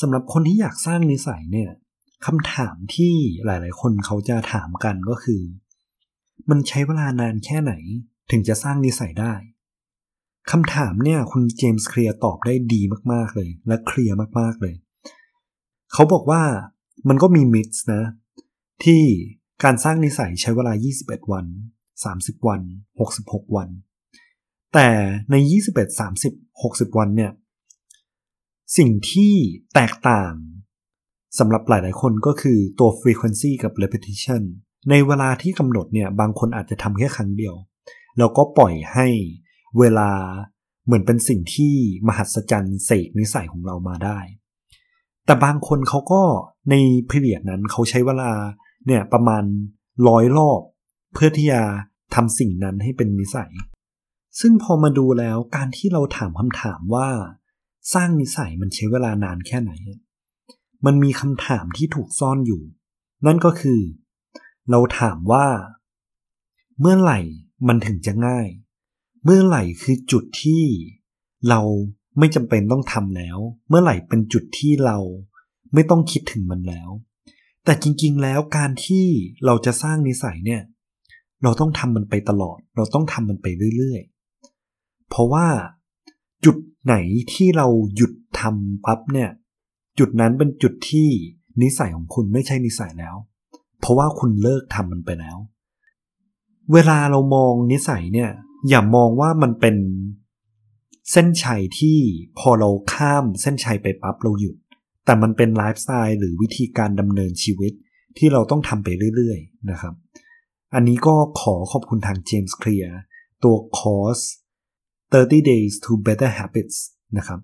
สำหรับคนที่อยากสร้างนิสัยเนี่ยคำถามที่หลาย ๆ คนเขาจะถามกันก็คือ มันใช้เวลานานแค่ไหนถึงจะสร้างนิสัยได้คำถามเนี่ยคุณเจมส์เคลียร์ตอบได้ดีมาก ๆ เลย และเคลียร์มาก ๆ เลย เขาบอกว่ามันก็มีมิตส์นะ ที่การสร้างนิสัยใช้เวลา 21 วัน 30 วัน 66 วัน แต่ใน 21 30 60 วันเนี่ย สิ่งที่แตกต่างสำหรับหลายๆคนก็คือตัว frequency กับ repetition ในเวลาที่กำหนดเนี่ยบางคนอาจจะทำแค่ครั้งเดียว แล้วก็ปล่อยให้เวลาเหมือนเป็นสิ่งที่มหัศจรรย์เสกนิสัยของเรามาได้ แต่บางคนเขาก็ในพิเรียดนั้นเขาใช้เวลาเนี่ยประมาณร้อยรอบ เพื่อที่จะทำสิ่งนั้นให้เป็นนิสัย ซึ่งพอมาดูแล้วการที่เราถามคำถามว่า สร้างนิสัยมันใช้เวลานานแค่ไหน มันมีคำถามที่ถูกซ่อนอยู่ นั่นก็คือ เราถามว่า เมื่อไหร่มันถึงจะง่าย เมื่อไหร่คือจุดที่เราไม่จำเป็นต้องทำแล้ว เมื่อไหร่เป็นจุดที่เราไม่ต้องคิดถึงมันแล้ว แต่จริง ๆ แล้วการที่เราจะสร้างนิสัยเนี่ย เราต้องทำมันไปตลอด เราต้องทำมันไปเรื่อย ๆ เพราะว่าจุด ไหนที่เราหยุดทำปั๊บเนี่ย จุดนั้นเป็นจุดที่นิสัยของคุณไม่ใช่นิสัยแล้ว เพราะว่าคุณเลิกทำมันไปแล้ว เวลาเรามองนิสัยเนี่ย อย่ามองว่ามันเป็นเส้นชัยที่พอเราข้ามเส้นชัยไปปั๊บเราหยุด แต่มันเป็นไลฟ์สไตล์หรือวิธีการดำเนินชีวิตที่เราต้องทำไปเรื่อย ๆ นะครับ อันนี้ก็ขอขอบคุณทางเจมส์เคลียร์ตัวคอร์ส 30 days to better habits นะครับ